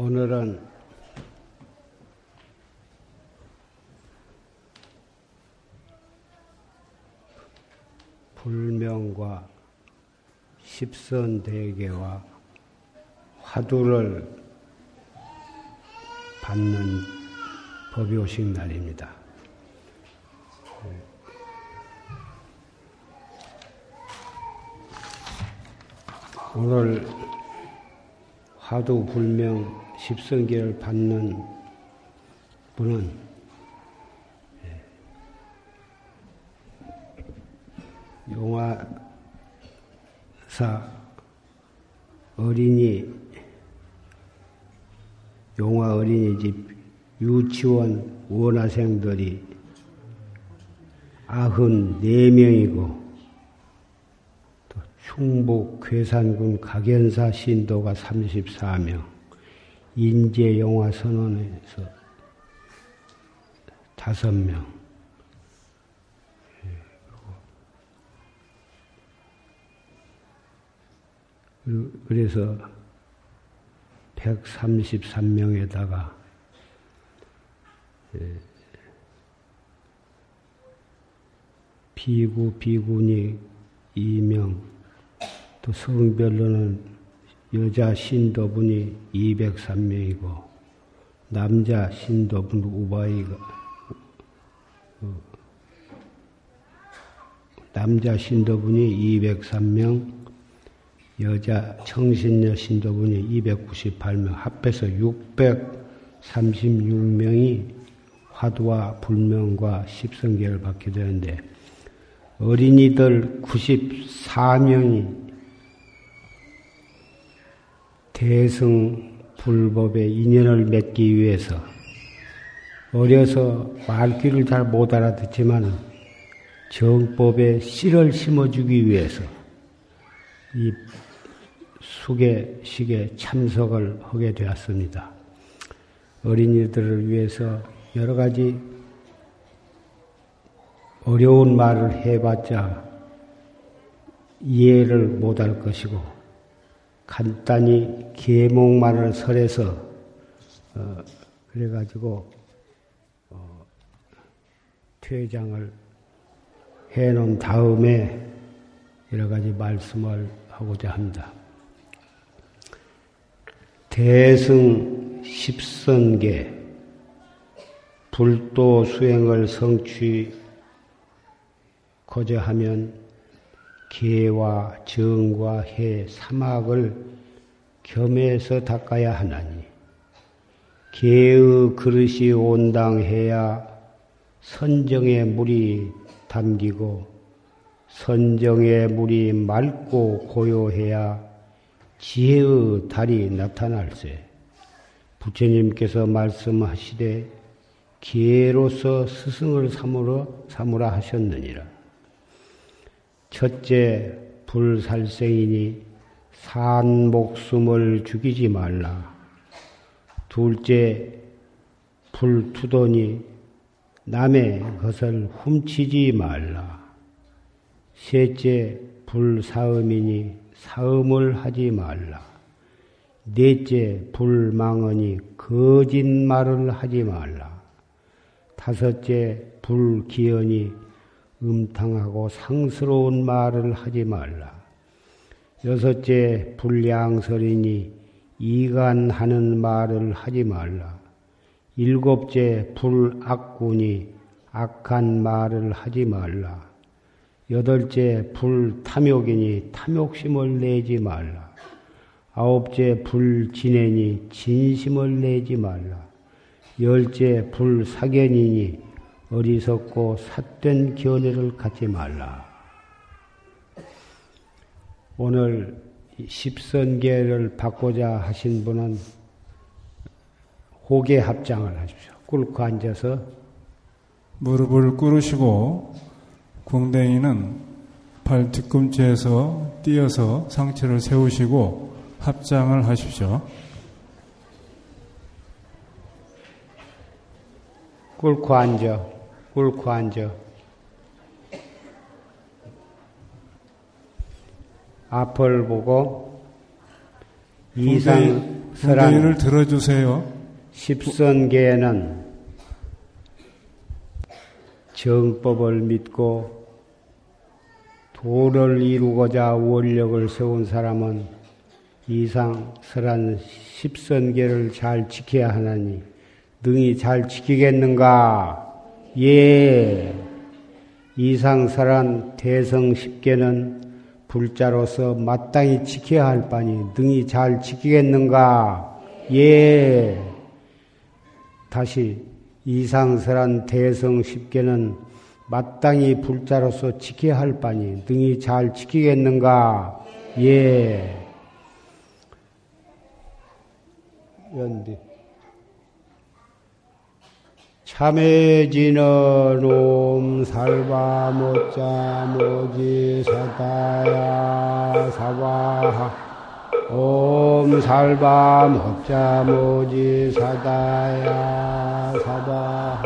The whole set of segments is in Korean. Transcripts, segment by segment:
오늘은 불명과 십선대계와 화두를 받는 법요식 날입니다. 오늘 화두 불명 십성계를 받는 분은 예, 용화사 어린이 용화 어린이집 유치원 원화생들이 아흔 네명이고 충북 괴산군 각연사 신도가 34명, 인제영화선원에서 5명, 그래서 133명에다가 예, 비구, 비군이 2명, 또 성별로는 여자 신도분이 203명이고 남자 신도분 우바이가 어, 남자 신도분이 203명, 여자 청신녀 신도분이 298명, 합해서 636명이 화두와 불명과 십성계를 받게 되는데 어린이들 94명이 대승 불법의 인연을 맺기 위해서 어려서 말귀를 잘 못 알아듣지만 정법에 씨를 심어주기 위해서 이 수계식에 참석을 하게 되었습니다. 어린이들을 위해서 여러 가지 어려운 말을 해봤자 이해를 못할 것이고 간단히 계몽만을 설해서 어, 그래가지고 어, 퇴장을 해놓은 다음에 여러 가지 말씀을 하고자 합니다. 대승 십선계 불도 수행을 성취고자 하면 개와 정과 해, 사막을 겸해서 닦아야 하나니 개의 그릇이 온당해야 선정의 물이 담기고 선정의 물이 맑고 고요해야 지혜의 달이 나타날세. 부처님께서 말씀하시되 기로서 스승을 삼으라, 삼으라 하셨느니라. 첫째, 불살생이니 산 목숨을 죽이지 말라. 둘째, 불투더니 남의 것을 훔치지 말라. 셋째, 불사음이니 사음을 하지 말라. 넷째, 불망언이 거짓말을 하지 말라. 다섯째, 불기언이 음탕하고 상스러운 말을 하지 말라. 여섯째, 불량설이니 이간하는 말을 하지 말라. 일곱째, 불악군이 악한 말을 하지 말라. 여덟째, 불탐욕이니 탐욕심을 내지 말라. 아홉째, 불진애니 진심을 내지 말라. 열째, 불사견이니 어리석고 삿된 견해를 갖지 말라. 오늘 십선계를 받고자 하신 분은 호계 합장을 하십시오. 꿇고 앉아서 무릎을 꿇으시고 궁뎅이는 발 뒤꿈치에서 띄어서 상체를 세우시고 합장을 하십시오. 꿇고 앉아. 꿇고 앉아. 앞을 보고 이상 궁뎅이를 들어주세요. 십선계에는 정법을 믿고 도를 이루고자 원력을 세운 사람은 이상 설한 십선계를 잘 지켜야 하나니 능히 잘 지키겠는가? 예. 이상설한 대성 십계는 불자로서 마땅히 지켜야 할 바니 능히 잘 지키겠는가? 예. 다시 이상설한 대성 십계는 마땅히 불자로서 지켜야 할 바니 능히 잘 지키겠는가? 예. 연디. 참해지는 옴 살바 못자 모지 사다야 사바하. 옴 살바 못자 모지 사다야 사바하.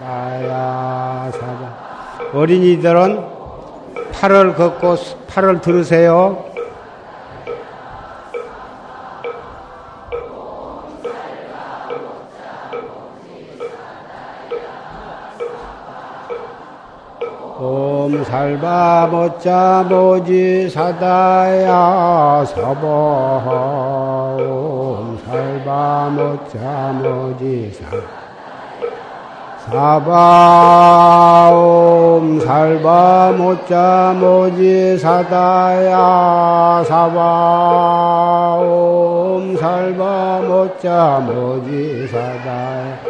사다야 사바 어린이들은 팔을 걷고 팔을 들으세요. 옴 살바 못자 모지 사다야 사바 옴 살바 못자 모지 사 사바 옴 살바 못자 모지 사다야 사바 옴 살바 못자 모지 사다야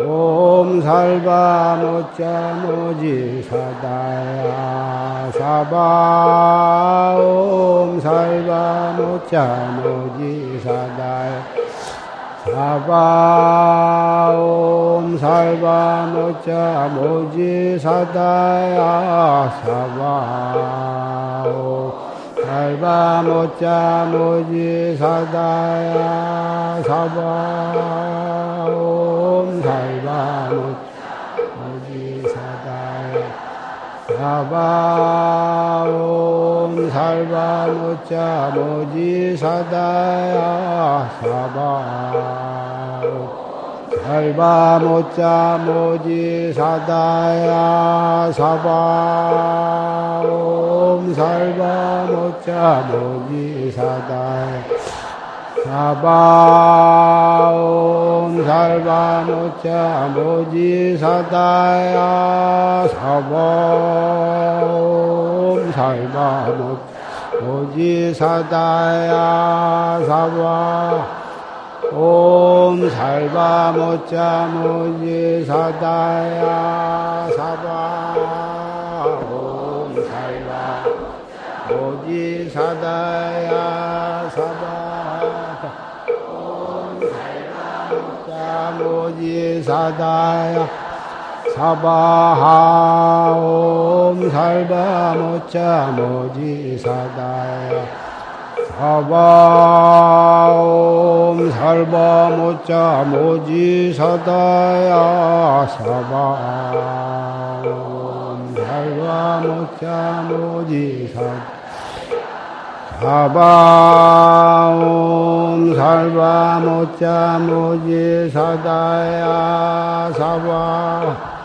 옴 살바 모자 모지 사다야 사바. 옴 살바 모자 모지 사다야 사바. 옴 살바 모자 모지 사다야 사바. 옴 살바 모자 모지 사다야 사바 옴 살바 모자 모지 사다야 사바 살바 모자 모지 사다야 사바 옴 살바 모자 모지 사다야 사바 옴 살바 모자 모지 사다야 사바 옴 살바 모지 사다야 사바 옴 살바 모자 모지 사다야 사바 옴 살바 모지 사다야 사다야 사바하 옴 살바 모자 모지 사다야. 사바옴 살바 모자 모지 사다야. 사바옴 살바 모자 모지 사 사바옴 살바 모자 모지 사다야 사바.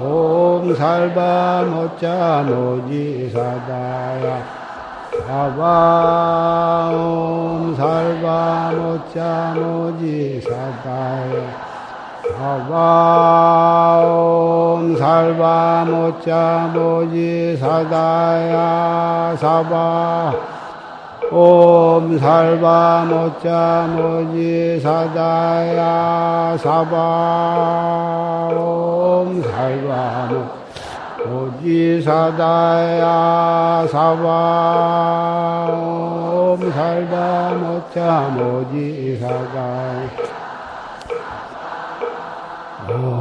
옴 살바 모자 모지 사다야 사바옴 살바 모자 모지 사다야 사바옴 살바 모자 모지 사다야 사바 옴 살바 모자 모지 사다야 사바 옴 살바 모자 모지 사다야 사바 옴 살바 모차 모지사다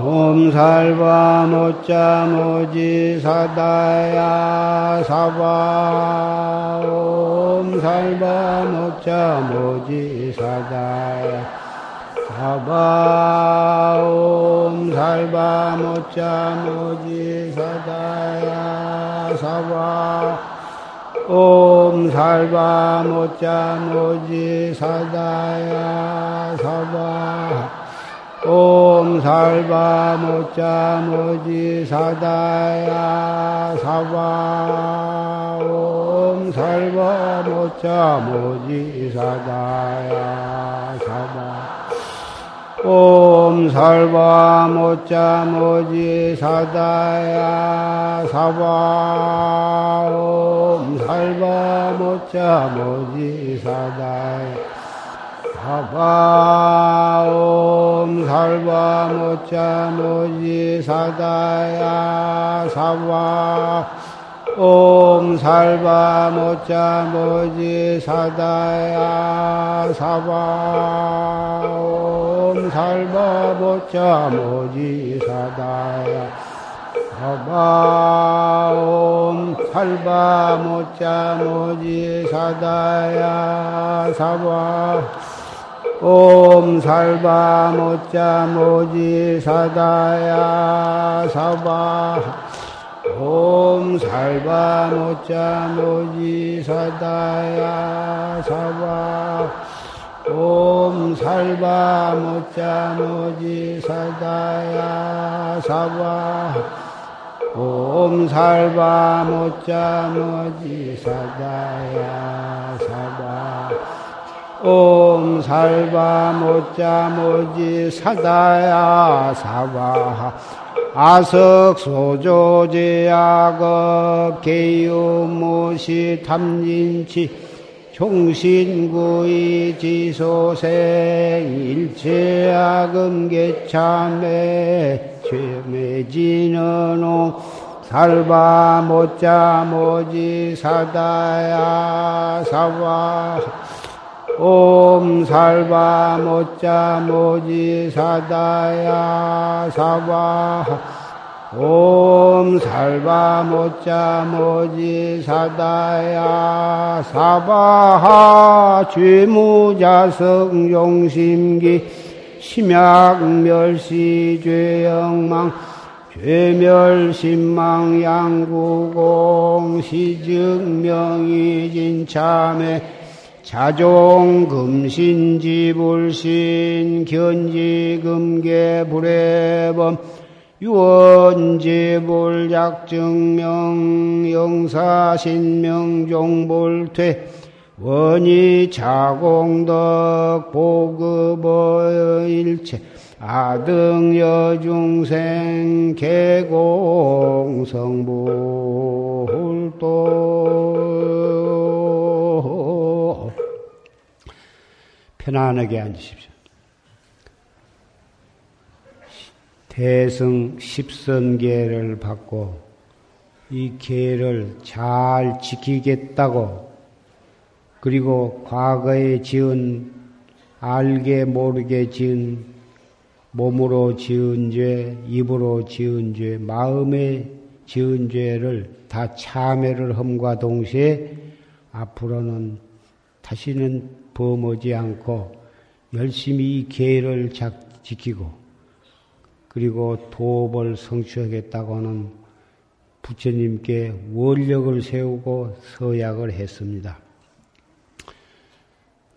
옴살바 모자 모지 사다야 사바 옴살바 모자 모지 사다야 사바 옴살바 모자 모지 사다야 사바 옴살바 모자 모지 사다야 사바 옴 살바 모자 모지 사다야 사바 옴 살바 모자 모지 사다야 사바 옴 살바 모자 모지 사다야 사바 옴 살바 모자 모지 사다야 살바 모자 모지 사다야 사바 옴 살바 모자 모지 사다야 사바 옴 살바 모자 모지 사다야 사바옴 살바 모자 모지 사다야 사바 옴 살바 모자 모지 사다야 사바 옴 살바 모자 모지 사다야 사바 옴 살바 모자 모지 사다야 사바 옴 살바 모자 모지 사다야 사바 옴 살바 모자 모지 사다야 사바 아석 소조제약업 개유무시 탐진치 종신구이 지소생 일체악음 개참에 죄매지는 오 살바 모자 모지 사다야 사바 옴 살바 모자 모지 사다야 사바 옴 살바 모자 모지 사다야 사바하 죄무자성 용심기 심약 멸시 죄영망 죄멸신망 양구공 시증명이 진참에 자종 금신지 불신 견지 금계 불해범 유언지 불약증명 영사신명 종불퇴 원이 자공덕 보급어 일체 아등여 중생 개공성불도 편안하게 앉으십시오. 대승 십선계를 받고 이 계를 잘 지키겠다고 그리고 과거에 지은 알게 모르게 지은 몸으로 지은 죄, 입으로 지은 죄, 마음에 지은 죄를 다 참회를 함과 동시에 앞으로는 다시는 범하지 않고 열심히 이 계를 지키고 그리고 도업을 성취하겠다고 하는 부처님께 원력을 세우고 서약을 했습니다.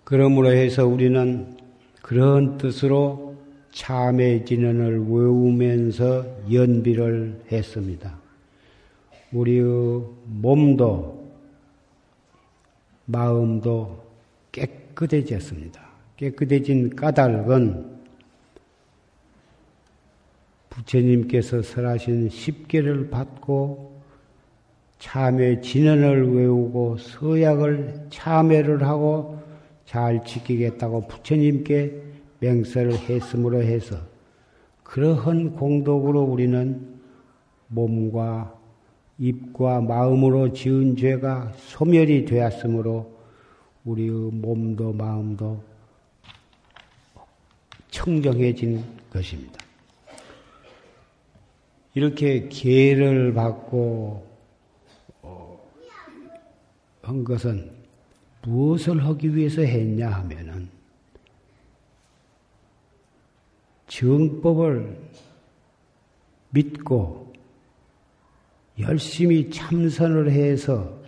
그러므로 해서 우리는 그런 뜻으로 참회 진언을 외우면서 연비를 했습니다. 우리의 몸도 마음도 깨끗해졌습니다. 깨끗해진 까닭은 부처님께서 설하신 십계를 받고 참회 진언을 외우고 서약을 참회를 하고 잘 지키겠다고 부처님께 맹세를 했음으로 해서 그러한 공덕으로 우리는 몸과 입과 마음으로 지은 죄가 소멸이 되었으므로 우리의 몸도 마음도 청정해진 것입니다. 이렇게 계를 받고 어, 한 것은 무엇을 하기 위해서 했냐 하면은 정법을 믿고 열심히 참선을 해서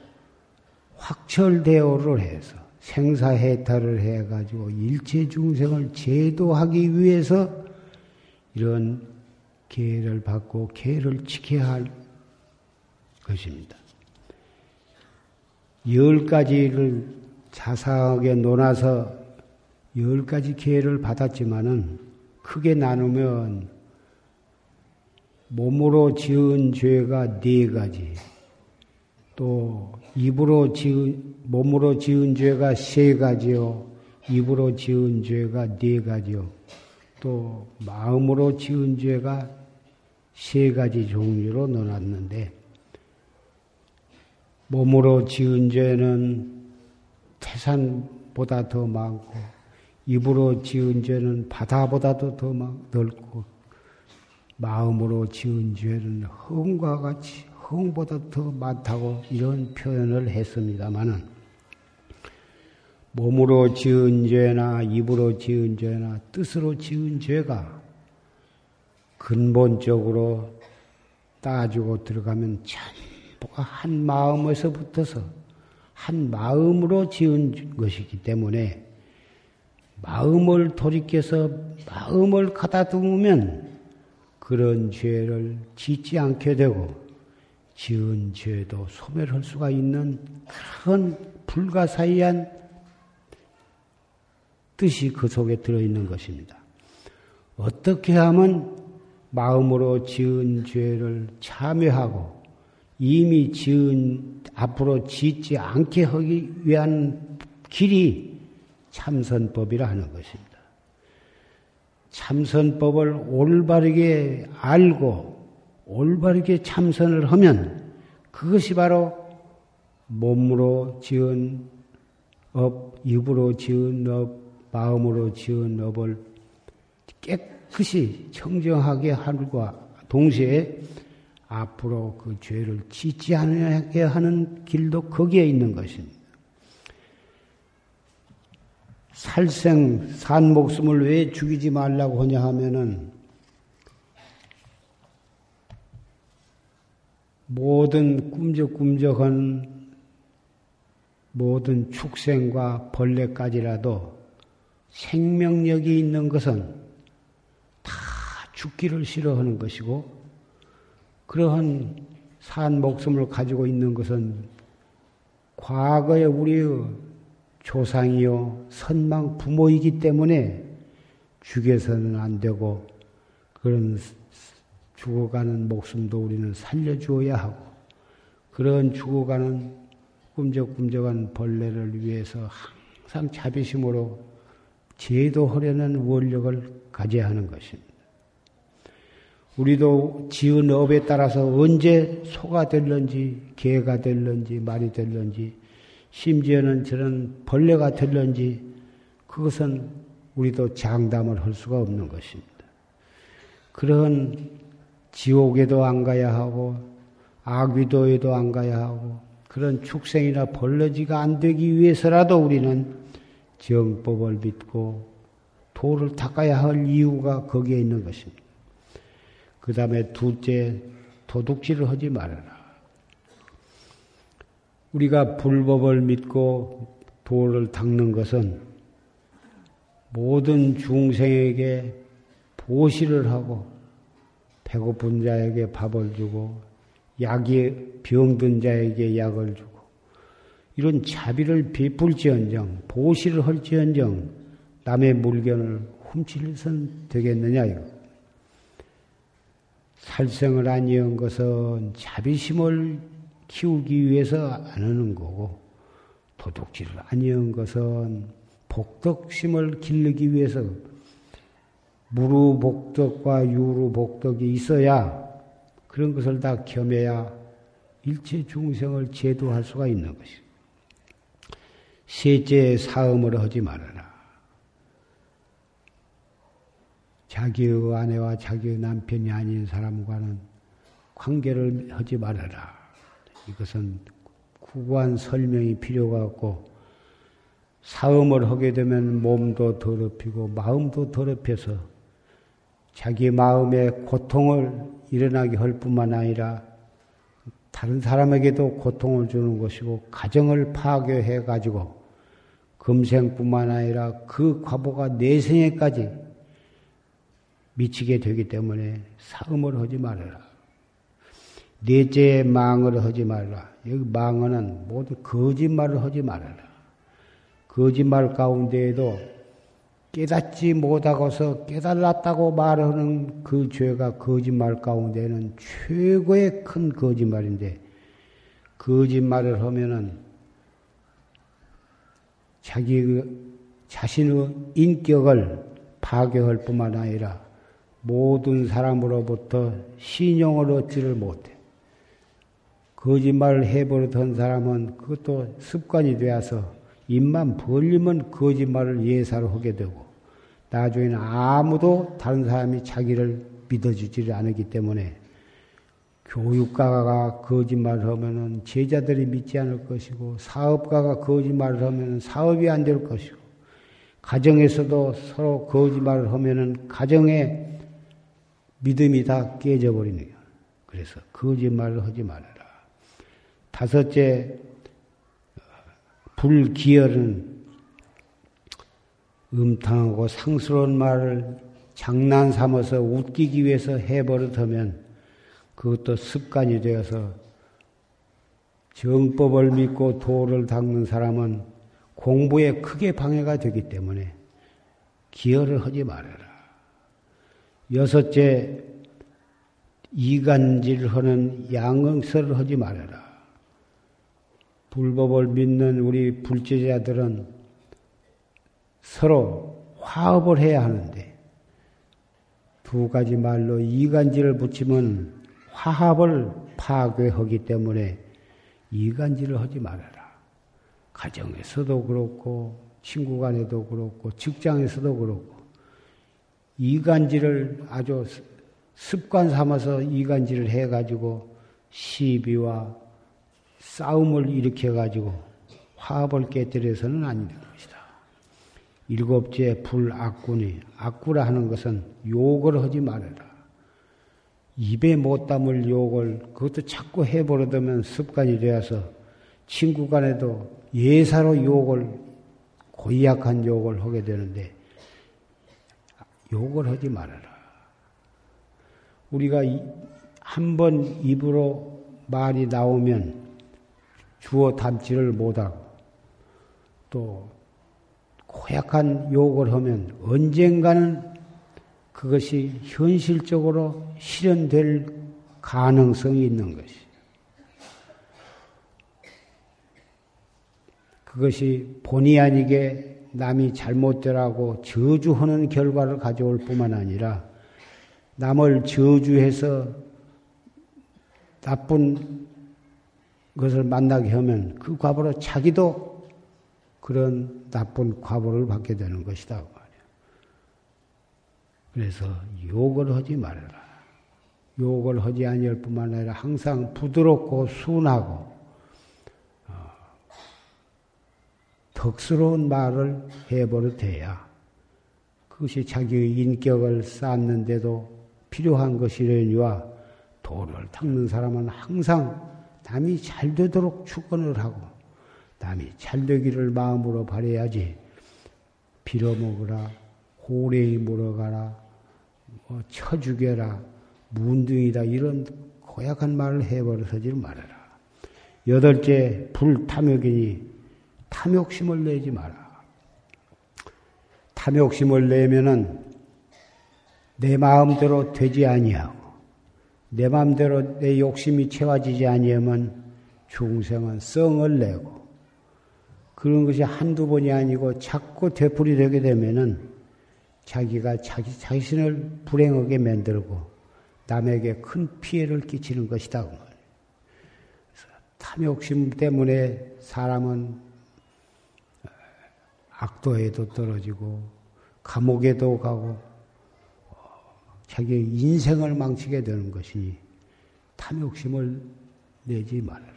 확철대오를 해서 생사해탈을 해가지고 일체 중생을 제도하기 위해서 이런 기회를 받고 기회를 지켜야 할 것입니다. 열 가지를 자상하게 논아서 열 가지 기회를 받았지만은 크게 나누면 몸으로 지은 죄가 네 가지, 또 입으로 지은 몸으로 지은 죄가 세 가지요, 입으로 지은 죄가 네 가지요, 또 마음으로 지은 죄가 세 가지 종류로 논았는데 몸으로 지은 죄는 태산보다 더 많고 입으로 지은 죄는 바다보다도 더 넓고 마음으로 지은 죄는 흥과 같이 흥보다 더 많다고 이런 표현을 했습니다마는 몸으로 지은 죄나 입으로 지은 죄나 뜻으로 지은 죄가 근본적으로 따지고 들어가면 전부가 한 마음에서 붙어서 한 마음으로 지은 것이기 때문에 마음을 돌이켜서 마음을 가다듬으면 그런 죄를 짓지 않게 되고 지은 죄도 소멸할 수가 있는 그런 불가사의한 뜻이 그 속에 들어있는 것입니다. 어떻게 하면 마음으로 지은 죄를 참여하고 이미 지은 앞으로 짓지 않게 하기 위한 길이 참선법이라 하는 것입니다. 참선법을 올바르게 알고 올바르게 참선을 하면 그것이 바로 몸으로 지은 업, 입으로 지은 업, 마음으로 지은 업을 깨끗이 청정하게 하는과 동시에 앞으로 그 죄를 짓지 않게 하는 길도 거기에 있는 것입니다. 살생 산 목숨을 왜 죽이지 말라고 하냐 하면은 모든 꿈적꿈적한 모든 축생과 벌레까지라도 생명력이 있는 것은 다 죽기를 싫어하는 것이고 그러한 산 목숨을 가지고 있는 것은 과거에 우리의 조상이요 선망 부모이기 때문에 죽여서는 안 되고 그런 죽어가는 목숨도 우리는 살려주어야 하고 그런 죽어가는 꿈적꿈적한 벌레를 위해서 항상 자비심으로 제도하려는 원력을 가져야 하는 것입니다. 우리도 지은 업에 따라서 언제 소가 될런지 개가 될런지 말이 될런지 심지어는 저런 벌레가 될런지 그것은 우리도 장담을 할 수가 없는 것입니다. 그런 지옥에도 안 가야 하고 악귀도에도 안 가야 하고 그런 축생이나 벌러지가 안 되기 위해서라도 우리는 정법을 믿고 도를 닦아야 할 이유가 거기에 있는 것입니다. 그 다음에 둘째, 도둑질을 하지 말아라. 우리가 불법을 믿고 도를 닦는 것은 모든 중생에게 보시를 하고 배고픈 자에게 밥을 주고 약이 병든 자에게 약을 주고 이런 자비를 베풀지언정 보시를 할지언정 남의 물건을 훔칠선 되겠느냐 이거. 살생을 아니한 것은 자비심을 키우기 위해서 안 하는 거고 도둑질을 아니한 것은 복덕심을 기르기 위해서 무루 복덕과 유루 복덕이 있어야 그런 것을 다 겸해야 일체 중생을 제도할 수가 있는 것이다. 셋째 사음을 하지 말아라. 자기의 아내와 자기의 남편이 아닌 사람과는 관계를 하지 말아라. 이것은 구구한 설명이 필요가 없고 사음을 하게 되면 몸도 더럽히고 마음도 더럽혀서 자기 마음에 고통을 일어나게 할 뿐만 아니라 다른 사람에게도 고통을 주는 것이고 가정을 파괴해 가지고 금생뿐만 아니라 그 과보가 내생에까지 미치게 되기 때문에 사음을 하지 말아라. 넷째 망을 하지 말라. 여기 망언은 모두 거짓말을 하지 말아라. 거짓말 가운데에도 깨닫지 못하고서 깨달았다고 말하는 그 죄가 거짓말 가운데는 최고의 큰 거짓말인데, 거짓말을 하면은 자기 그 자신의 인격을 파괴할 뿐만 아니라 모든 사람으로부터 신용을 얻지를 못해. 거짓말을 해버릇한 사람은 그것도 습관이 되어서 입만 벌리면 거짓말을 예사로 하게 되고 나중에는 아무도 다른 사람이 자기를 믿어주지를 않기 때문에 교육가가 거짓말을 하면은 제자들이 믿지 않을 것이고 사업가가 거짓말을 하면은 사업이 안 될 것이고 가정에서도 서로 거짓말을 하면은 가정의 믿음이 다 깨져 버리는 거예요. 그래서 거짓말을 하지 말아라. 다섯째 불기열은 음탕하고 상스러운 말을 장난 삼아서 웃기기 위해서 해버릇하면 그것도 습관이 되어서 정법을 믿고 도를 닦는 사람은 공부에 크게 방해가 되기 때문에 기여를 하지 말아라. 여섯째, 이간질 하는 양응설을 하지 말아라. 불법을 믿는 우리 불제자들은 서로 화합을 해야 하는데 두 가지 말로 이간질을 붙이면 화합을 파괴하기 때문에 이간질을 하지 말아라. 가정에서도 그렇고 친구 간에도 그렇고 직장에서도 그렇고 이간질을 아주 습관 삼아서 이간질을 해가지고 시비와 싸움을 일으켜가지고 화합을 깨뜨려서는 안 되는 것이다. 일곱째 불악군이 악구라 하는 것은 욕을 하지 말아라. 입에 못 담을 욕을 그것도 자꾸 해버려두면 습관이 되어서 친구 간에도 예사로 욕을 고약한 욕을 하게 되는데 욕을 하지 말아라. 우리가 한 번 입으로 말이 나오면 주어 담지를 못하고 또 고약한 욕을 하면 언젠가는 그것이 현실적으로 실현될 가능성이 있는 것이. 그것이 본의 아니게 남이 잘못되라고 저주하는 결과를 가져올 뿐만 아니라 남을 저주해서 나쁜 것을 만나게 하면 그 과보로 자기도 그런 나쁜 과보를 받게 되는 것이다. 그래서 욕을 하지 말아라. 욕을 하지 아니할 뿐만 아니라 항상 부드럽고 순하고 어, 덕스러운 말을 해버릇해야 그것이 자기의 인격을 쌓는데도 필요한 것이려니와 도를 닦는 사람은 항상 남이 잘 되도록 축원을 하고 남이 잘 되기를 마음으로 바래야지 빌어먹으라 호래이 물어가라 뭐 쳐죽여라, 문둥이다 이런 고약한 말을 해버려서지 말아라. 여덟째 불탐욕이니 탐욕심을 내지 마라. 탐욕심을 내면은 내 마음대로 되지 아니하고 내 마음대로 내 욕심이 채워지지 아니하면 중생은 썽을 내고 그런 것이 한두 번이 아니고 자꾸 되풀이 되게 되면은 자기가 자기 자신을 불행하게 만들고 남에게 큰 피해를 끼치는 것이다. 그 탐욕심 때문에 사람은 악도에도 떨어지고 감옥에도 가고 자기의 인생을 망치게 되는 것이니 탐욕심을 내지 말아라.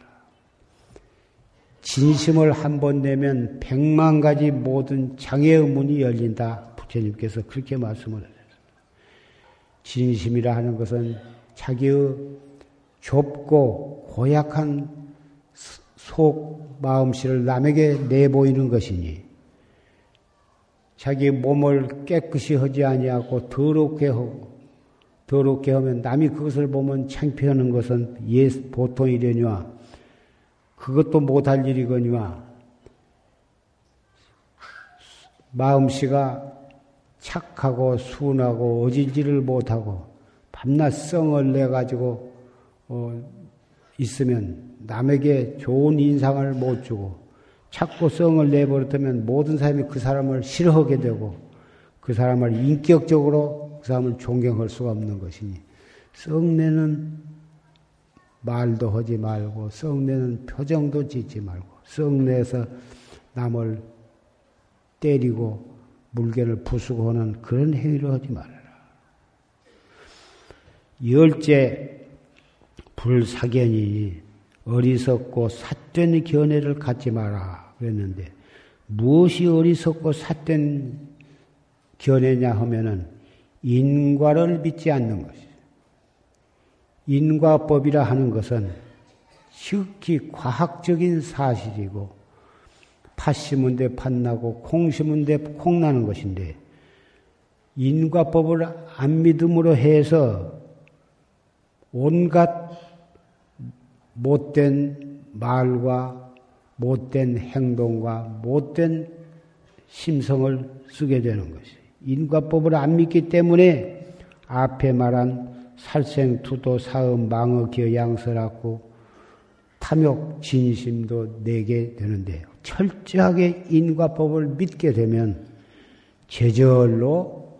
진심을 한 번 내면 백만 가지 모든 장애의 문이 열린다. 부처님께서 그렇게 말씀을 하셨습니다. 진심이라 하는 것은 자기의 좁고 고약한 속 마음씨를 남에게 내보이는 것이니 자기 몸을 깨끗이 하지 아니하고 더럽게 하고 더럽게 하면 남이 그것을 보면 창피하는 것은 예 보통 이려니와 그것도 못할 일이거니와 마음씨가 착하고 순하고 어지지를 못하고 밤낮 성을 내 가지고 어, 있으면 남에게 좋은 인상을 못 주고 자꾸 성을 내버렸다면 모든 사람이 그 사람을 싫어하게 되고 그 사람을 인격적으로 그 사람을 존경할 수가 없는 것이니 성내는 말도 하지 말고 성내는 표정도 짓지 말고 성내에서 남을 때리고 물건을 부수고 하는 그런 행위를 하지 말아라. 열째 불사견이 어리석고 삿된 견해를 갖지 마라 그랬는데 무엇이 어리석고 삿된 견해냐 하면은 인과를 믿지 않는 것이. 인과법이라 하는 것은 특히 과학적인 사실이고 팥 심은 데 팥나고 콩 심은 데 콩나는 것인데 인과법을 안 믿음으로 해서 온갖 못된 말과 못된 행동과 못된 심성을 쓰게 되는 것이 인과법을 안 믿기 때문에 앞에 말한 살생투도 사음 망어 기양설하고 탐욕 진심도 내게 되는데 철저하게 인과법을 믿게 되면 제절로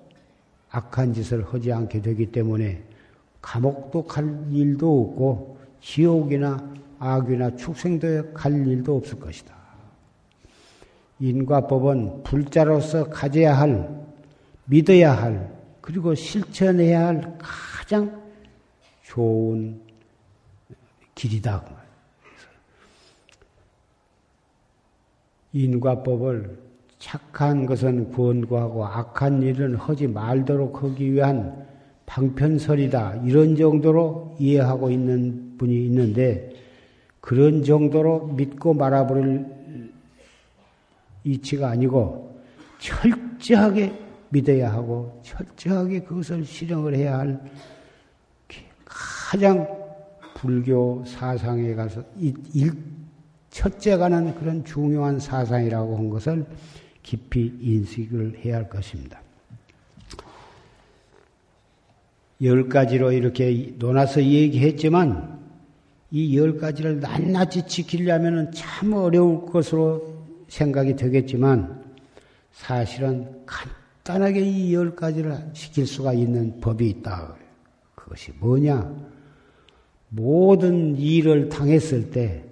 악한 짓을 하지 않게 되기 때문에 감옥도 갈 일도 없고 지옥이나 악이나 축생도에 갈 일도 없을 것이다. 인과법은 불자로서 가져야 할, 믿어야 할, 그리고 실천해야 할 가장 좋은 길이다. 인과법을 착한 것은 권고하고 악한 일은 하지 말도록 하기 위한 방편설이다. 이런 정도로 이해하고 있는 분이 있는데 그런 정도로 믿고 말아버릴 이치가 아니고 철저하게 믿어야 하고 철저하게 그것을 실행을 해야 할 가장 불교 사상에 가서 일, 첫째 가는 그런 중요한 사상이라고 한 것을 깊이 인식을 해야 할 것입니다. 열 가지로 이렇게 논아서 얘기했지만 이 열 가지를 낱낱이 지키려면 참 어려울 것으로 생각이 되겠지만 사실은 간단하게 이 열 가지를 지킬 수가 있는 법이 있다. 그것이 뭐냐? 모든 일을 당했을 때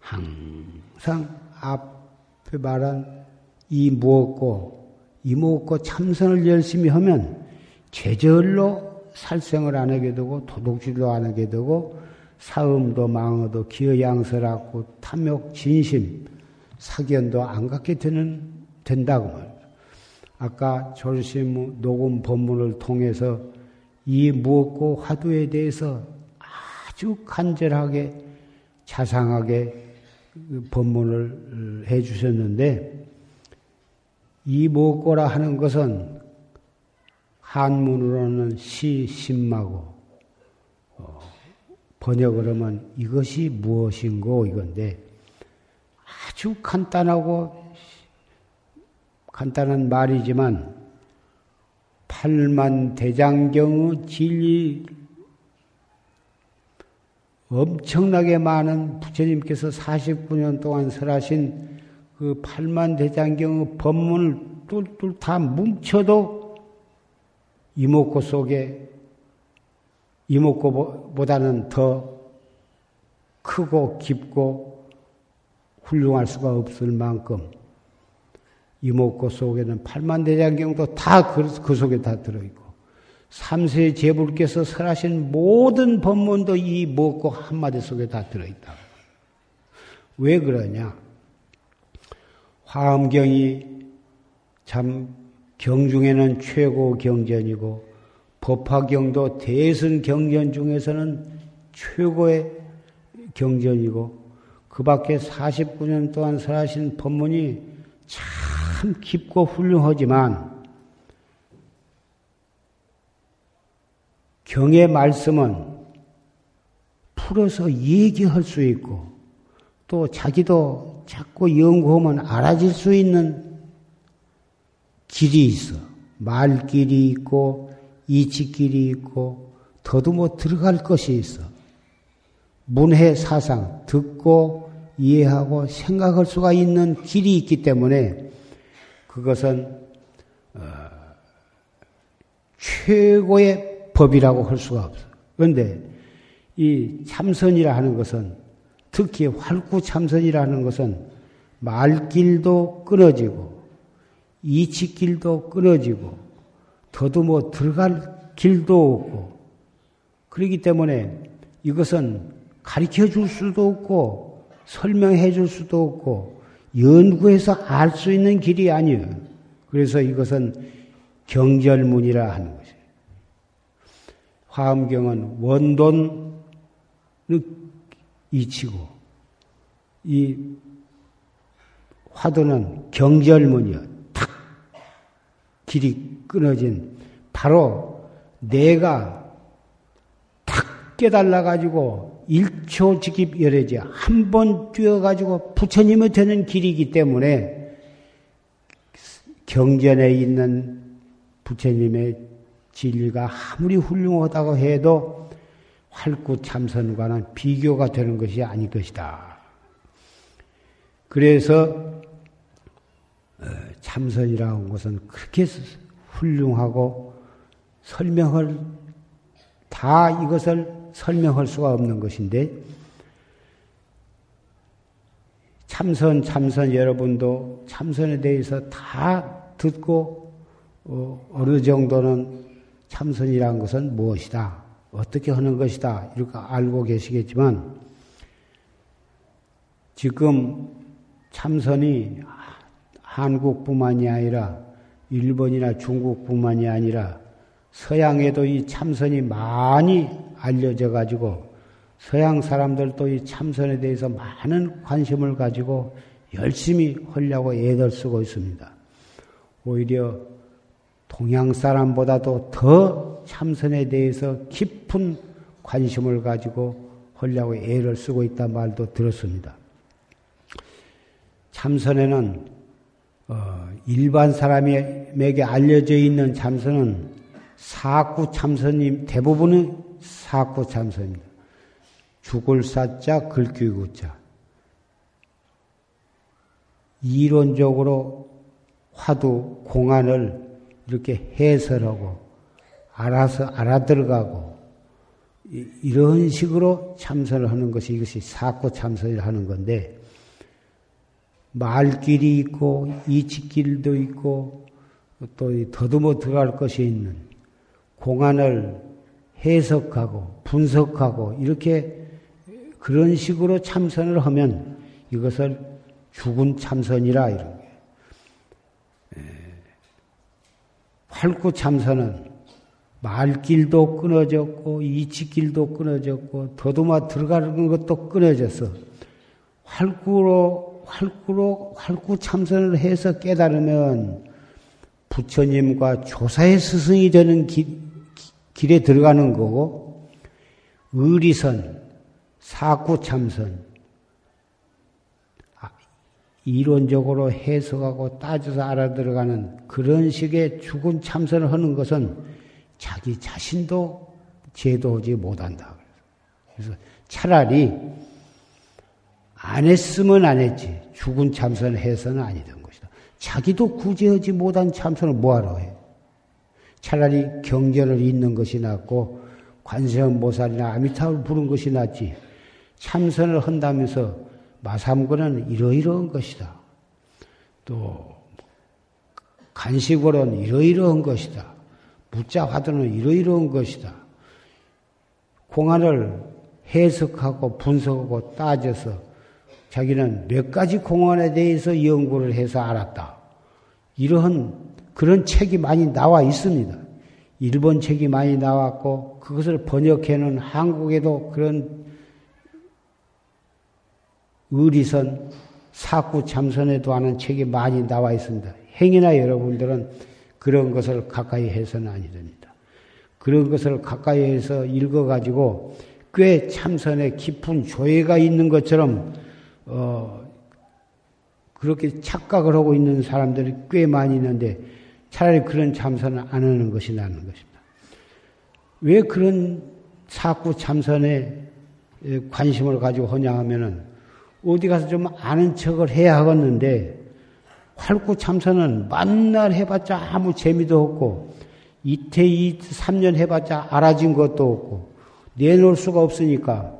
항상 앞에 말한 이 무엇고 이 무엇고 참선을 열심히 하면 제절로 살생을 안 하게 되고 도둑질도 안 하게 되고 사음도 망어도 기어양설하고 탐욕 진심 사견도 안 갖게 되는 된다고 말이죠. 아까 졸심 녹음 법문을 통해서 이 무엇고 화두에 대해서 아주 간절하게 자상하게 법문을 해 주셨는데 이 무엇고라 하는 것은 한문으로는 시, 심마고, 어, 번역을 하면 이것이 무엇인고 이건데 아주 간단하고 간단한 말이지만 팔만 대장경의 진리 엄청나게 많은 부처님께서 49년 동안 설하신 그 팔만 대장경의 법문을 뚫뚫 다 뭉쳐도 이목구 속에 이목구보다는 더 크고 깊고 훌륭할 수가 없을 만큼 이목구 속에는 팔만대장경도 다그 그 속에 다 들어있고 삼세 제불께서 설하신 모든 법문도 이 먹고 한마디 속에 다 들어있다. 왜 그러냐? 화엄경이 참 경중에는 최고 경전이고 법화경도 대선 경전 중에서는 최고의 경전이고 그 밖에 49년 동안 설하신 법문이 참 깊고 훌륭하지만 경의 말씀은 풀어서 얘기할 수 있고 또 자기도 자꾸 연구하면 알아질 수 있는 길이 있어. 말길이 있고 이치길이 있고 더듬어 들어갈 것이 있어. 문해 사상 듣고 이해하고 생각할 수가 있는 길이 있기 때문에 그것은 어, 최고의 법이라고 할 수가 없어. 그런데 이 참선이라 하는 것은 특히 활구 참선이라 하는 것은 말길도 끊어지고 이치길도 끊어지고 더듬어 들어갈 길도 없고 그렇기 때문에 이것은 가르쳐 줄 수도 없고 설명해 줄 수도 없고 연구해서 알 수 있는 길이 아니에요. 그래서 이것은 경절문이라 하는 것이에요. 화엄경은 원돈 이치고 이 화두는 경절문이요. 탁 길이 끊어진 바로 내가 탁 깨달아 가지고 일초 직입 열애지 한번 뛰어 가지고 부처님이 되는 길이기 때문에 경전에 있는 부처님의 진리가 아무리 훌륭하다고 해도 활구 참선과는 비교가 되는 것이 아닐 것이다. 그래서 어, 참선이라는 것은 그렇게 훌륭하고 설명을 다 이것을 설명할 수가 없는 것인데 참선 참선 여러분도 참선에 대해서 다 듣고 어, 어느 정도는 참선이라는 것은 무엇이다? 어떻게 하는 것이다? 이렇게 알고 계시겠지만, 지금 참선이 한국뿐만이 아니라 일본이나 중국뿐만이 아니라 서양에도 이 참선이 많이 알려져 가지고 서양 사람들도 이 참선에 대해서 많은 관심을 가지고 열심히 하려고 애들 쓰고 있습니다. 오히려 동양 사람보다도 더 참선에 대해서 깊은 관심을 가지고 하려고 애를 쓰고 있단 말도 들었습니다. 참선에는 어, 일반 사람에게 알려져 있는 참선은 사구 참선님 대부분은 사구 참선입니다. 죽을 사자 글귀 자 이론적으로 화두 공안을 이렇게 해설하고 알아서 알아들어가고 이런 식으로 참선을 하는 것이 이것이 사고 참선을 하는 건데 말길이 있고 이치길도 있고 또 더듬어 들어갈 것이 있는 공안을 해석하고 분석하고 이렇게 그런 식으로 참선을 하면 이것을 죽은 참선이라 이런 활구 참선은 말길도 끊어졌고 이치길도 끊어졌고 더듬어 들어가는 것도 끊어졌어. 활구로 활구로 활구 참선을 해서 깨달으면 부처님과 조사의 스승이 되는 길, 길에 들어가는 거고 의리선, 사구 참선, 이론적으로 해석하고 따져서 알아들어가는 그런 식의 죽은 참선을 하는 것은 자기 자신도 제도하지 못한다. 그래서 차라리 안 했으면 안 했지. 죽은 참선을 해서는 아니던 것이다. 자기도 구제하지 못한 참선을 뭐하러 해? 차라리 경전을 읽는 것이 낫고 관세음보살이나 아미타불 부른 것이 낫지. 참선을 한다면서 마삼고는 이러이러한 것이다. 또 간식으로는 이러이러한 것이다. 묻자 화두는 이러이러한 것이다. 공안을 해석하고 분석하고 따져서 자기는 몇 가지 공안에 대해서 연구를 해서 알았다. 이러한 그런 책이 많이 나와 있습니다. 일본 책이 많이 나왔고 그것을 번역해놓은 한국에도 그런 의리선 사구 참선에도 하는 책이 많이 나와 있습니다. 행이나 여러분들은 그런 것을 가까이 해서는 아니 됩니다. 그런 것을 가까이 해서 읽어가지고 꽤 참선에 깊은 조예가 있는 것처럼 어, 그렇게 착각을 하고 있는 사람들이 꽤 많이 있는데 차라리 그런 참선을 안 하는 것이 나는 것입니다. 왜 그런 사구 참선에 관심을 가지고 하냐 하면은 어디 가서 좀 아는 척을 해야 하겠는데 활구 참선은 만날 해봤자 아무 재미도 없고 이태 이 3년 해봤자 알아진 것도 없고 내놓을 수가 없으니까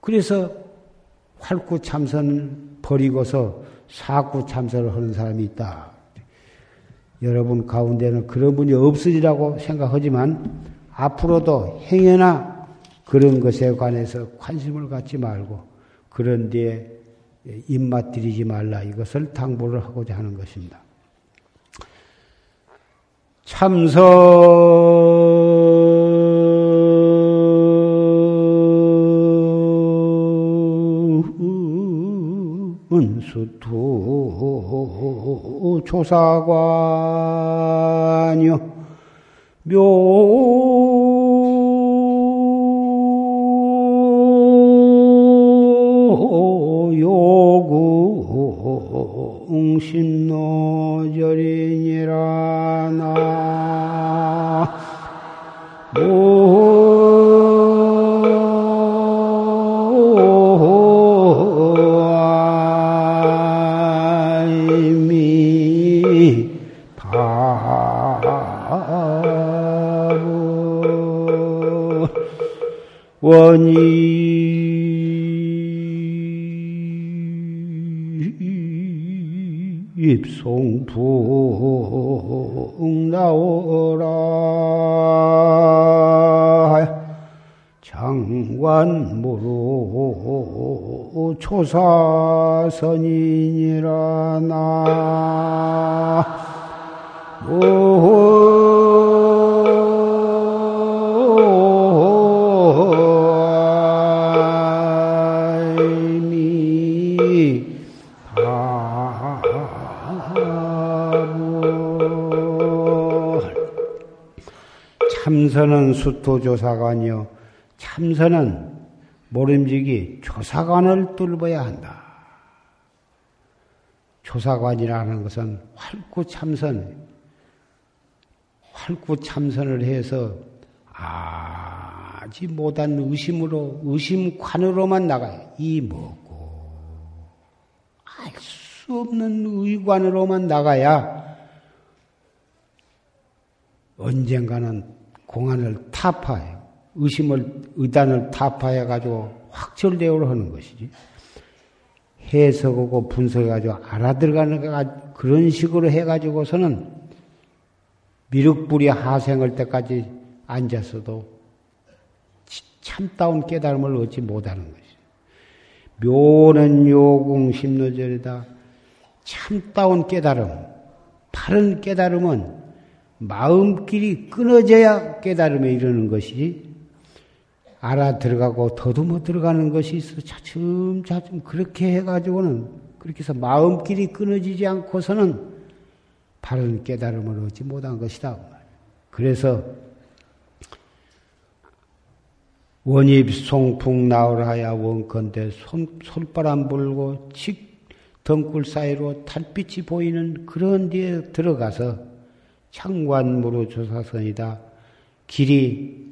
그래서 활구 참선 버리고서 사구 참선을 하는 사람이 있다. 여러분 가운데는 그런 분이 없으리라고 생각하지만 앞으로도 행여나 그런 것에 관해서 관심을 갖지 말고 그런 데에 입맛 들이지 말라. 이것을 당부를 하고자 하는 것입니다. 참선 은수투 조사관요. 묘 요구신노 초사선이니라 나. 참선은 수토조사관이요. 참선은 모름지기 조사관을 뚫어야 한다. 조사관이라는 것은 활구 참선, 활구 참선을 해서 아지 못한 의심으로, 의심관으로만 나가요. 이 뭐고, 알 수 없는 의관으로만 나가야 언젠가는 공안을 타파해요. 의심을, 의단을 타파해 가지고 확철대오를 하는 것이지. 해석하고 분석해가지고 알아들어가는 그런 식으로 해가지고서는 미륵불이 하생할 때까지 앉았어도 참다운 깨달음을 얻지 못하는 것이. 묘는 요궁 심노절이다. 참다운 깨달음, 바른 깨달음은 마음길이 끊어져야 깨달음에 이르는 것이지 알아 들어가고 더듬어 들어가는 것이 있어 차츰차츰 그렇게 해가지고는 그렇게 해서 마음길이 끊어지지 않고서는 바른 깨달음을 얻지 못한 것이다. 그래서 원입 송풍 나오라야 원컨대 손, 손바람 불고 칙 덩굴 사이로 달빛이 보이는 그런 데에 들어가서 창관무로 조사선이다. 길이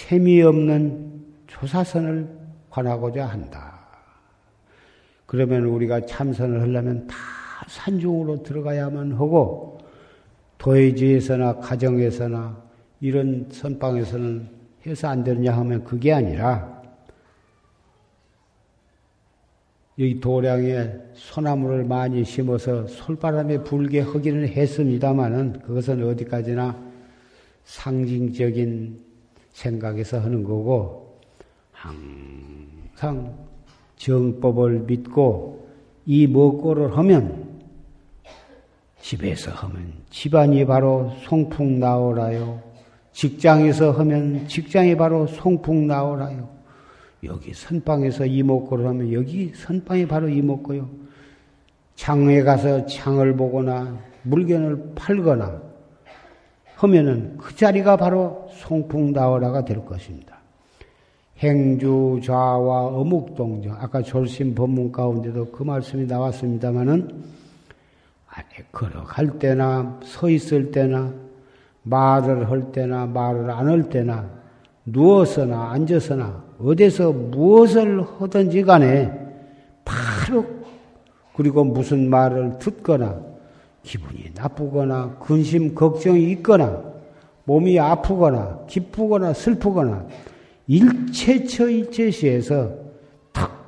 셈이 없는 조사선을 관하고자 한다. 그러면 우리가 참선을 하려면 다 산중으로 들어가야만 하고 도회지에서나 가정에서나 이런 선방에서는 해서 안 되느냐 하면 그게 아니라 여기 도량에 소나무를 많이 심어서 솔바람에 불게 하기는 했습니다마는 그것은 어디까지나 상징적인 생각에서 하는 거고 항상 정법을 믿고 이 먹고를 하면 집에서 하면 집안이 바로 송풍 나오라요. 직장에서 하면 직장이 바로 송풍 나오라요. 여기 선방에서 이목구를 하면 여기 선방이 바로 이목구요. 장에 가서 창을 보거나 물건을 팔거나 하면은 그 자리가 바로 송풍 나오라가 될 것입니다. 행주 좌와 어묵동정 아까 졸심 법문 가운데도 그 말씀이 나왔습니다마는 걸어갈 때나 서 있을 때나 말을 할 때나 말을 안 할 때나 누워서나 앉아서나 어디서 무엇을 하든지 간에 바로 그리고 무슨 말을 듣거나 기분이 나쁘거나 근심 걱정이 있거나 몸이 아프거나 기쁘거나 슬프거나 일체처 일체시에서 탁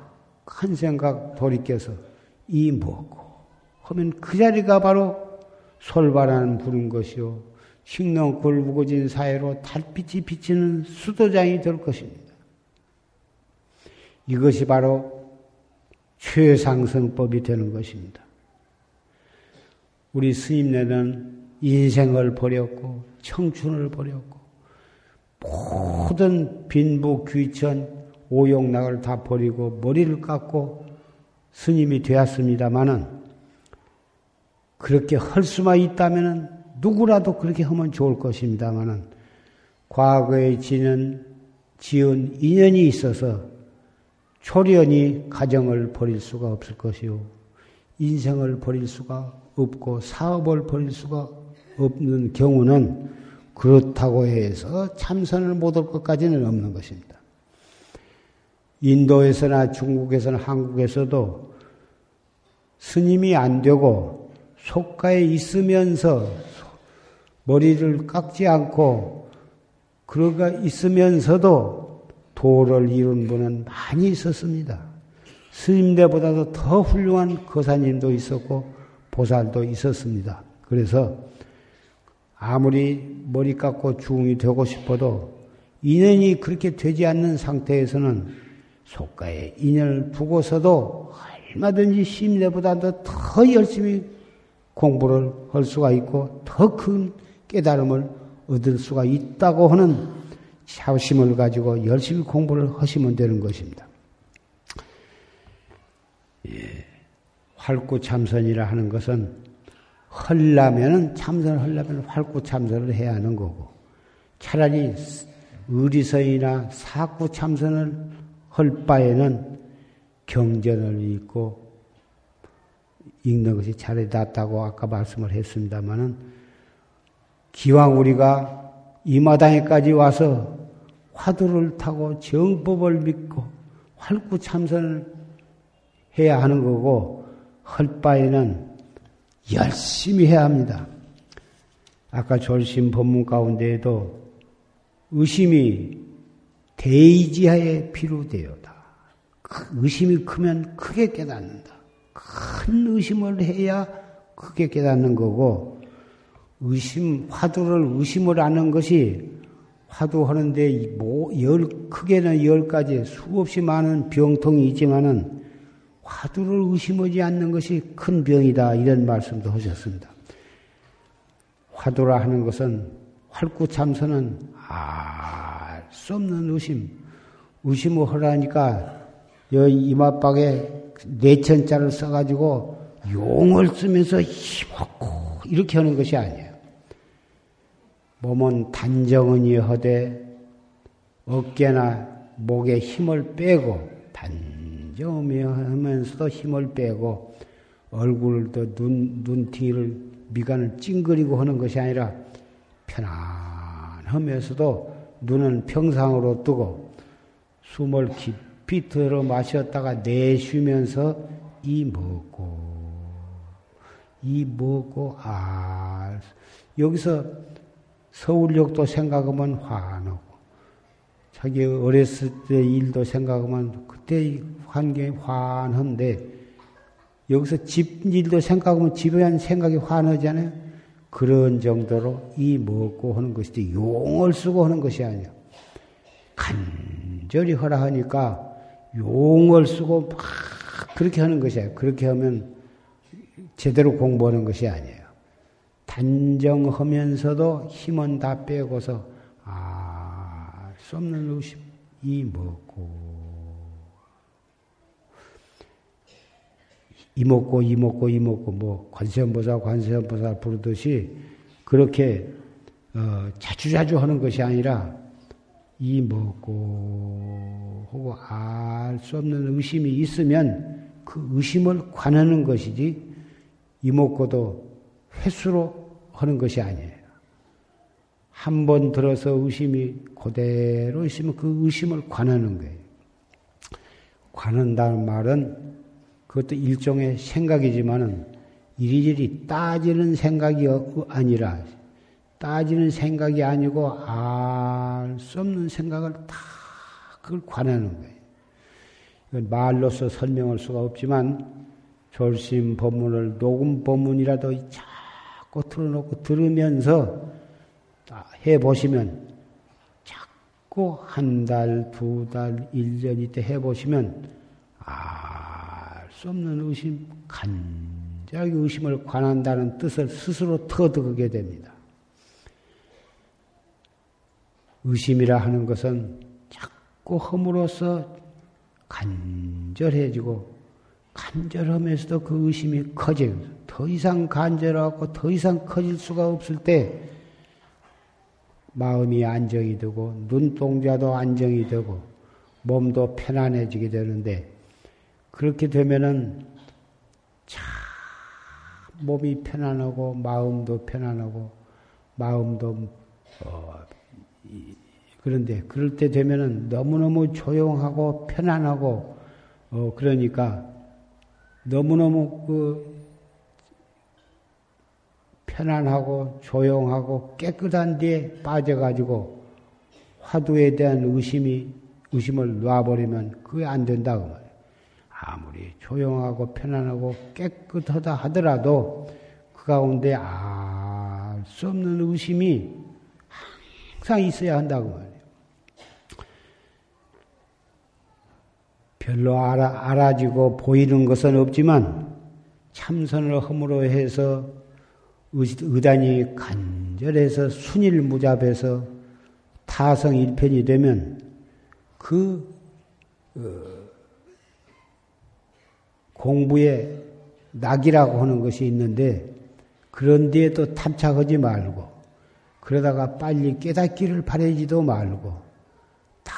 한 생각 돌이켜서 이 뭐고 하면 그 자리가 바로 솔바람 부는 것이요 식농 굴부거진 사회로 달빛이 비치는 수도장이 될 것입니다. 이것이 바로 최상승법이 되는 것입니다. 우리 스님네는 인생을 버렸고 청춘을 버렸고 모든 빈부 귀천 오용락을 다 버리고 머리를 깎고 스님이 되었습니다마는 그렇게 할 수만 있다면은 누구라도 그렇게 하면 좋을 것입니다만은 과거에 지는 지은 인연이 있어서 초련히 가정을 버릴 수가 없을 것이요. 인생을 버릴 수가 없고 사업을 버릴 수가 없는 경우는 그렇다고 해서 참선을 못할 것까지는 없는 것입니다. 인도에서나 중국에서나 한국에서도 스님이 안 되고 속가에 있으면서 머리를 깎지 않고 그러가 있으면서도 도를 이룬 분은 많이 있었습니다. 스님들보다도 더 훌륭한 거사님도 있었고 보살도 있었습니다. 그래서 아무리 머리 깎고 중이 되고 싶어도 인연이 그렇게 되지 않는 상태에서는 속가에 인연을 두고서도 얼마든지 심리보다도 더 열심히 공부를 할 수가 있고 더 큰 깨달음을 얻을 수가 있다고 하는 자심을 가지고 열심히 공부를 하시면 되는 것입니다. 예, 활구 참선이라 하는 것은 헐라면은 참선을 하려면 활구 참선을 해야 하는 거고 차라리 의리서이나 사구 참선을 할 바에는 경전을 읽고 읽는 것이 차라리 낫다고 아까 말씀을 했습니다마는 기왕 우리가 이 마당에까지 와서 화두를 타고 정법을 믿고 활구 참선을 해야 하는 거고 할 바에는 열심히 해야 합니다. 아까 졸심 법문 가운데에도 의심이 대의지하에 필요되어다. 의심이 크면 크게 깨닫는다. 큰 의심을 해야 크게 깨닫는 거고 의심, 화두를 의심을 하는 것이 화두하는데 뭐, 열, 크게는 열 가지 수없이 많은 병통이 있지만은 화두를 의심하지 않는 것이 큰 병이다. 이런 말씀도 하셨습니다. 화두라 하는 것은 활구참선은 알 수 없는 의심. 의심을 하라니까 이마박에 내천자를 써가지고 용을 쓰면서 힘없고 이렇게 하는 것이 아니에요. 몸은 단정은이 하되 어깨나 목에 힘을 빼고 단 정히 하면서도 힘을 빼고 얼굴도 눈, 눈팅이를 미간을 찡그리고 하는 것이 아니라 편안하면서도 눈은 평상으로 뜨고 숨을 깊이 들어 마셨다가 내쉬면서 이 먹고 이 먹고 아 여기서 서울역도 생각하면 화나고 자기 어렸을 때 일도 생각하면 그때 환경이 환한데 여기서 집 일도 생각하면 집에 대한 생각이 환하잖아요. 그런 정도로 이 먹고 하는 것이지 용을 쓰고 하는 것이 아니야. 간절히 하라 하니까 용을 쓰고 막 그렇게 하는 것이에요. 그렇게 하면 제대로 공부하는 것이 아니에요. 단정하면서도 힘은 다 빼고서 아, 수 없는 의심 이 먹고 이먹고 이먹고 이먹고 뭐 관세음보살 관세음보살 부르듯이 그렇게 어, 자주자주 하는 것이 아니라 이 먹고 하고 알 수 없는 의심이 있으면 그 의심을 관하는 것이지 이먹고도 횟수로 하는 것이 아니에요. 한 번 들어서 의심이 그대로 있으면 그 의심을 관하는 거예요. 관한다는 말은 그것도 일종의 생각이지만은 이리저리 따지는 생각이 아니라 따지는 생각이 아니고 알 수 없는 생각을 다 그걸 관하는 거예요. 이건 말로서 설명할 수가 없지만 졸심 법문을 녹음 법문이라도 자꾸 틀어놓고 들으면서 해 보시면 자꾸 한 달, 두 달, 일 년 이때 해 보시면 아. 수 없는 의심, 간절하게 의심을 관한다는 뜻을 스스로 터득하게 됩니다. 의심이라 하는 것은 자꾸 험으로써 간절해지고 간절하면서도 그 의심이 커져요. 더 이상 간절하고 더 이상 커질 수가 없을 때 마음이 안정이 되고 눈동자도 안정이 되고 몸도 편안해지게 되는데 그렇게 되면은 참 몸이 편안하고 마음도 편안하고 마음도 어, 그런데 그럴 때 되면은 너무너무 조용하고 편안하고 어 그러니까 너무너무 그 편안하고 조용하고 깨끗한 데에 빠져가지고 화두에 대한 의심이 의심을 놔버리면 그게 안 된다 그 말. 아무리 조용하고 편안하고 깨끗하다 하더라도 그 가운데 알 수 없는 의심이 항상 있어야 한다고 말이에요. 별로 알아, 알아지고 보이는 것은 없지만 참선을 허물어 해서 의단이 간절해서 순일무잡해서 타성일편이 되면 그 어, 공부에 낙이라고 하는 것이 있는데 그런 데에도 탐착하지 말고 그러다가 빨리 깨닫기를 바라지도 말고 다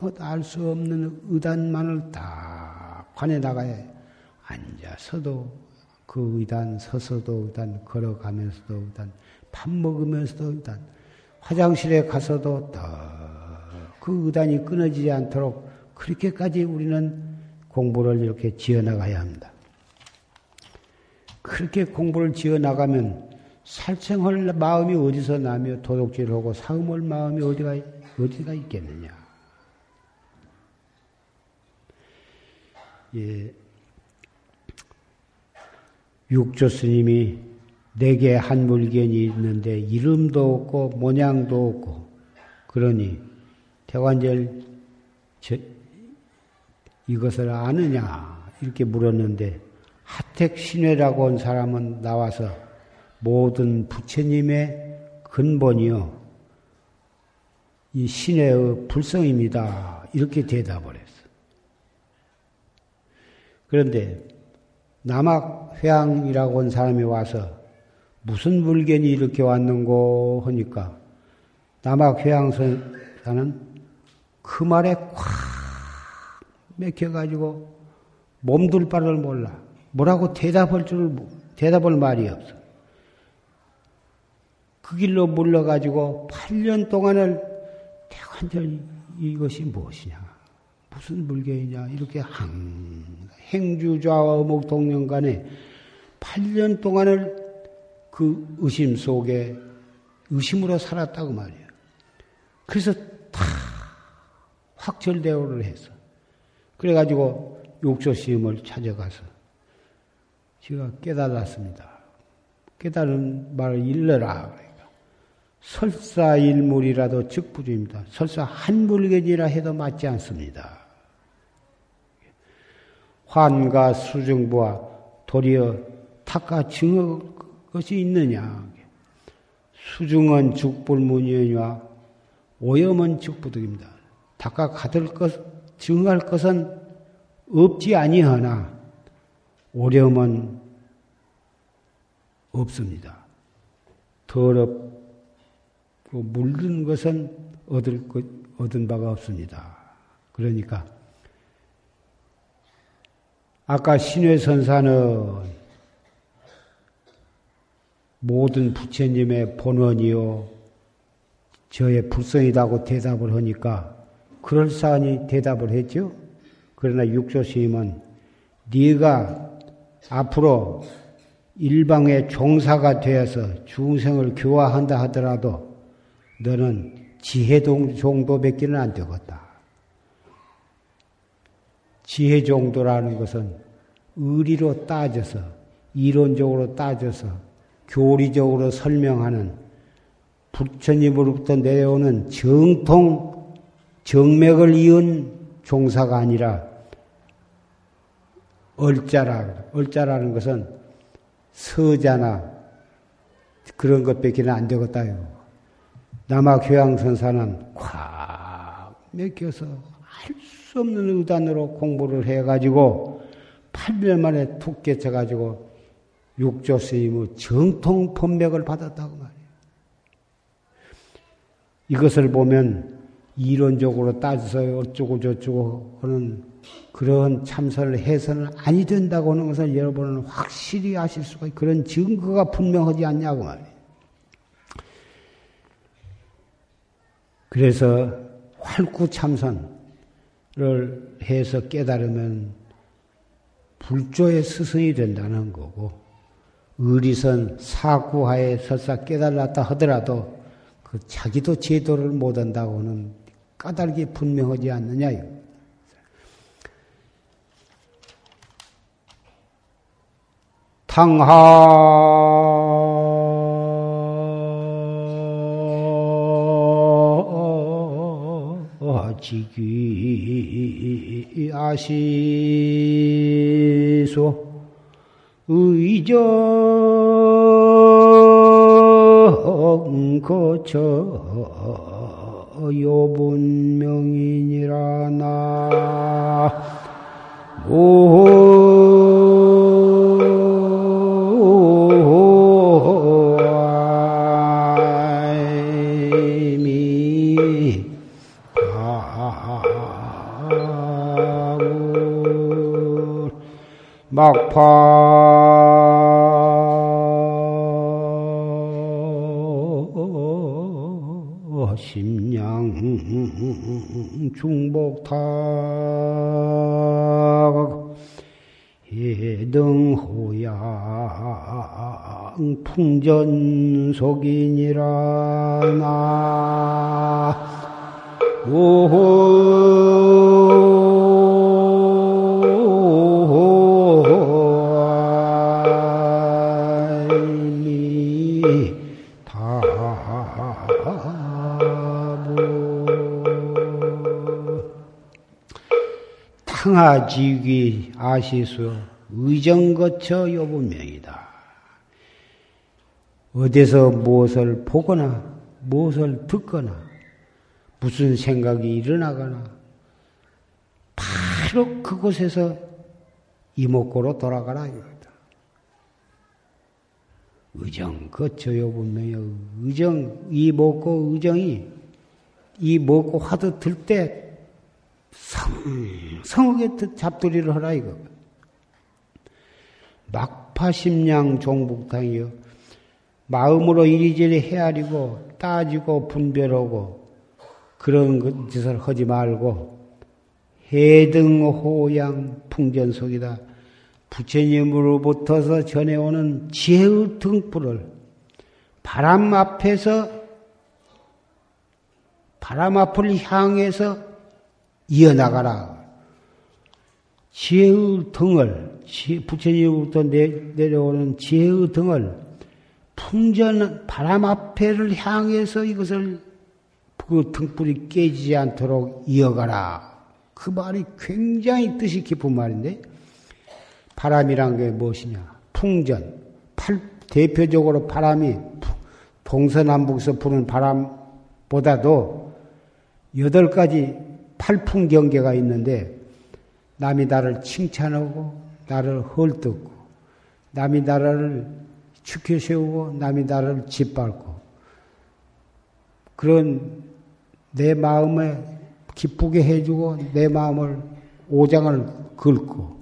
뭐 알 수 없는 의단만을 다 관해 나가야 앉아서도 그 의단 서서도 의단 걸어가면서도 의단 밥 먹으면서도 의단 화장실에 가서도 그 의단이 끊어지지 않도록 그렇게까지 우리는 공부를 이렇게 지어 나가야 합니다. 그렇게 공부를 지어 나가면 살생할 마음이 어디서 나며 도둑질하고 사음할 마음이 어디가 어디가 있겠느냐? 예, 육조 스님이 내게 한 물견이 있는데 이름도 없고 모양도 없고 그러니 대관절 이것을 아느냐? 이렇게 물었는데 하택 신회라고 한 사람은 나와서 모든 부처님의 근본이요. 이 신의 불성입니다. 이렇게 대답을 했어. 그런데 남학회양이라고 한 사람이 와서 무슨 물견이 이렇게 왔는고 하니까 남학회양사는 그 말에 콱 맥혀가지고 몸둘 바를 몰라. 뭐라고 대답할 줄, 대답할 말이 없어. 그 길로 물러가지고 8년 동안을 대관절 이것이 무엇이냐. 무슨 물개이냐. 이렇게 항, 행주좌와 어목동령 간에 8년 동안을 그 의심 속에 의심으로 살았다고 말이야. 그래서 다 확철대오를 해서 그래가지고 욕조시임을 찾아가서 제가 깨달았습니다. 깨달은 말을 일러라. 그러니까. 설사 일물이라도 즉부주입니다. 설사 한 물견이라 해도 맞지 않습니다. 환과 수정부와 도리어 탁과 증어 것이 있느냐. 수중은 죽불문이와 오염은 죽부득입니다. 탁과 가들 것, 증할 것은 없지 아니하나 오염은 없습니다. 더럽고 물든 것은 얻을 것, 얻은 바가 없습니다. 그러니까 아까 신회선사는 모든 부처님의 본원이요 저의 불성이라고 대답을 하니까 그럴싸하니 대답을 했죠. 그러나 육조스님은 네가 앞으로 일방의 종사가 되어서 중생을 교화한다 하더라도 너는 지혜동 정도밖에는 안 되겠다. 지혜 정도라는 것은 의리로 따져서 이론적으로 따져서 교리적으로 설명하는 부처님으로부터 내려오는 정통 정맥을 이은 종사가 아니라 얼자라 얼자라는 것은 서자나 그런 것밖에는 안 되겠다요. 남아 교양선사는 콱 맥혀서 할 수 없는 의단으로 공부를 해가지고 8년 만에 툭 깨쳐가지고 육조 스님의 정통 법맥을 받았다고 말이에요. 이것을 보면 이론적으로 따져서 어쩌고 저쩌고 하는 그런 참선을 해서는 아니 된다고 하는 것을 여러분은 확실히 아실 수가 있고 그런 증거가 분명하지 않냐고 말이에요. 그래서 활구 참선을 해서 깨달으면 불조의 스승이 된다는 거고 의리선 사구하에 설사 깨달았다 하더라도 그 자기도 제도를 못한다고는 까닭이 분명하지 않느냐요. 당하 지귀 아시소 의정 거쳐 요분명이니라 나. 막파 풍전속이니라 나 상하지기 아시수 의정거처 요분명이다. 어디서 무엇을 보거나 무엇을 듣거나 무슨 생각이 일어나거나 바로 그곳에서 이목구로 돌아가라 이거다. 의정 거처 요분명이 의정 이 먹고 의정이 이 먹고 화두 들 때 성, 성하게 잡두리를 하라 이거. 막파심량 종북탕이요. 마음으로 이리저리 헤아리고 따지고 분별하고 그런 짓을 하지 말고 해등호양 풍전속이다. 부처님으로부터서 전해오는 지혜의 등불을 바람 앞에서 바람 앞을 향해서 이어나가라. 지혜의 등을, 부처님으로부터 내려오는 지혜의 등을 풍전 바람 앞에를 향해서 이것을 그 등불이 깨지지 않도록 이어가라. 그 말이 굉장히 뜻이 깊은 말인데, 바람이란 게 무엇이냐? 풍전. 팔, 대표적으로 바람이 동서남북에서 부는 바람보다도 여덟 가지 팔풍 경계가 있는데, 남이 나를 칭찬하고, 나를 헐뜯고, 남이 나를 축혀 세우고, 남이 나를 짓밟고, 그런 내 마음에 기쁘게 해주고 내 마음을 오장을 긁고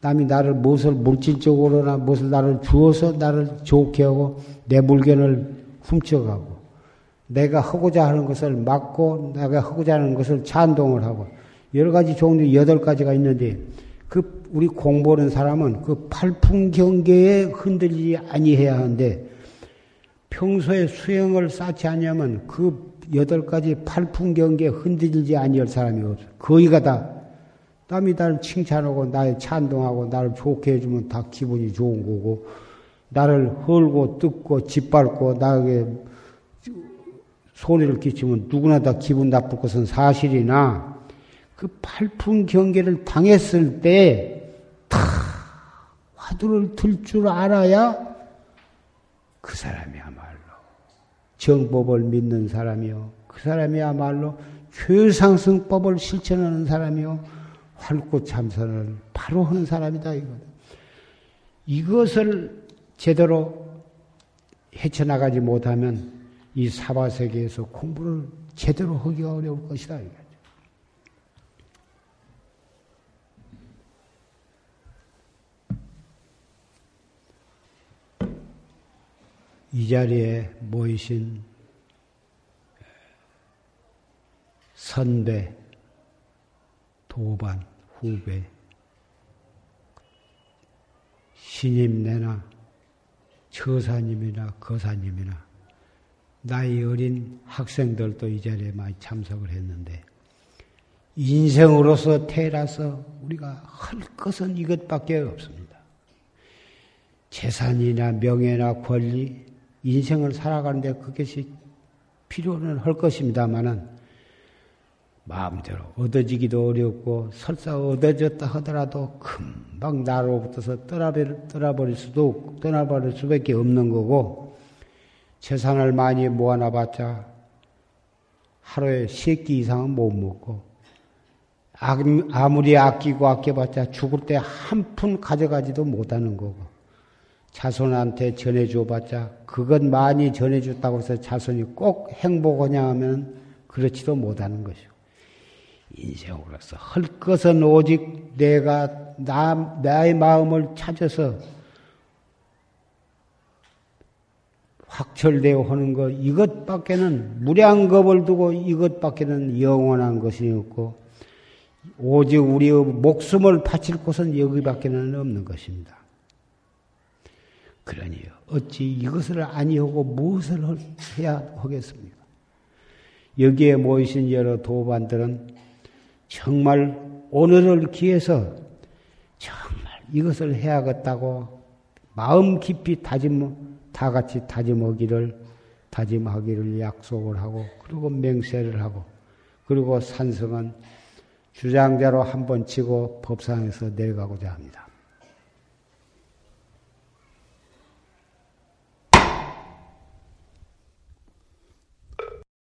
남이 나를 무엇을 물질적으로나 무엇을 나를 주어서 나를 좋게 하고 내 물건을 훔쳐가고 내가 하고자 하는 것을 막고 내가 하고자 하는 것을 찬동을 하고 여러 가지 종류 여덟 가지가 있는데 그 우리 공부하는 사람은 그 팔풍 경계에 흔들리지 아니해야 하는데 평소에 수행을 쌓지 않으면 그 여덟 가지 팔풍 경계에 흔들리지 아니할 사람이 없어. 거의가 다 남이 나를 칭찬하고 나를 찬동하고 나를 좋게 해주면 다 기분이 좋은 거고 나를 헐고 뜯고 짓밟고 나에게 소리를 끼치면 누구나 다 기분 나쁠 것은 사실이나 그 팔풍 경계를 당했을 때 다 화두를 들 줄 알아야 그 사람이야말로 정법을 믿는 사람이요. 그 사람이야말로 교상승법을 실천하는 사람이요. 활구 참선을 바로 하는 사람이다 이거든. 이것을 제대로 헤쳐나가지 못하면 이 사바세계에서 공부를 제대로 하기가 어려울 것이다. 이거 이 자리에 모이신 선배, 도반, 후배, 신임내나 처사님이나 거사님이나 나이 어린 학생들도 이 자리에 많이 참석을 했는데 인생으로서 태어나서 우리가 할 것은 이것밖에 없습니다. 재산이나 명예나 권리, 인생을 살아가는데 그것이 필요는 할 것입니다만은 마음대로 얻어지기도 어렵고 설사 얻어졌다 하더라도 금방 나로부터서 떠나버릴, 떠나버릴 수도 떠나버릴 수밖에 없는 거고 재산을 많이 모아놔봤자 하루에 세 끼 이상은 못 먹고 아무리 아끼고 아껴봤자 죽을 때 한 푼 가져가지도 못하는 거고 자손한테 전해줘봤자 그것 많이 전해줬다고 해서 자손이 꼭 행복하냐 하면 그렇지도 못하는 것이고 인생으로서 할 것은 오직 내가 나, 나의 마음을 찾아서 확철되어 하는 것 이것밖에는 무량겁을 두고 이것밖에는 영원한 것이 없고 오직 우리의 목숨을 바칠 곳은 여기밖에는 없는 것입니다. 그러니 어찌 이것을 아니하고 무엇을 해야 하겠습니까? 여기에 모이신 여러 도반들은 정말 오늘을 기해서 정말 이것을 해야겠다고 마음 깊이 다짐, 다 같이 다짐하기를, 다짐하기를 약속을 하고, 그리고 맹세를 하고, 그리고 산성은 주장자로 한 번 치고 법상에서 내려가고자 합니다.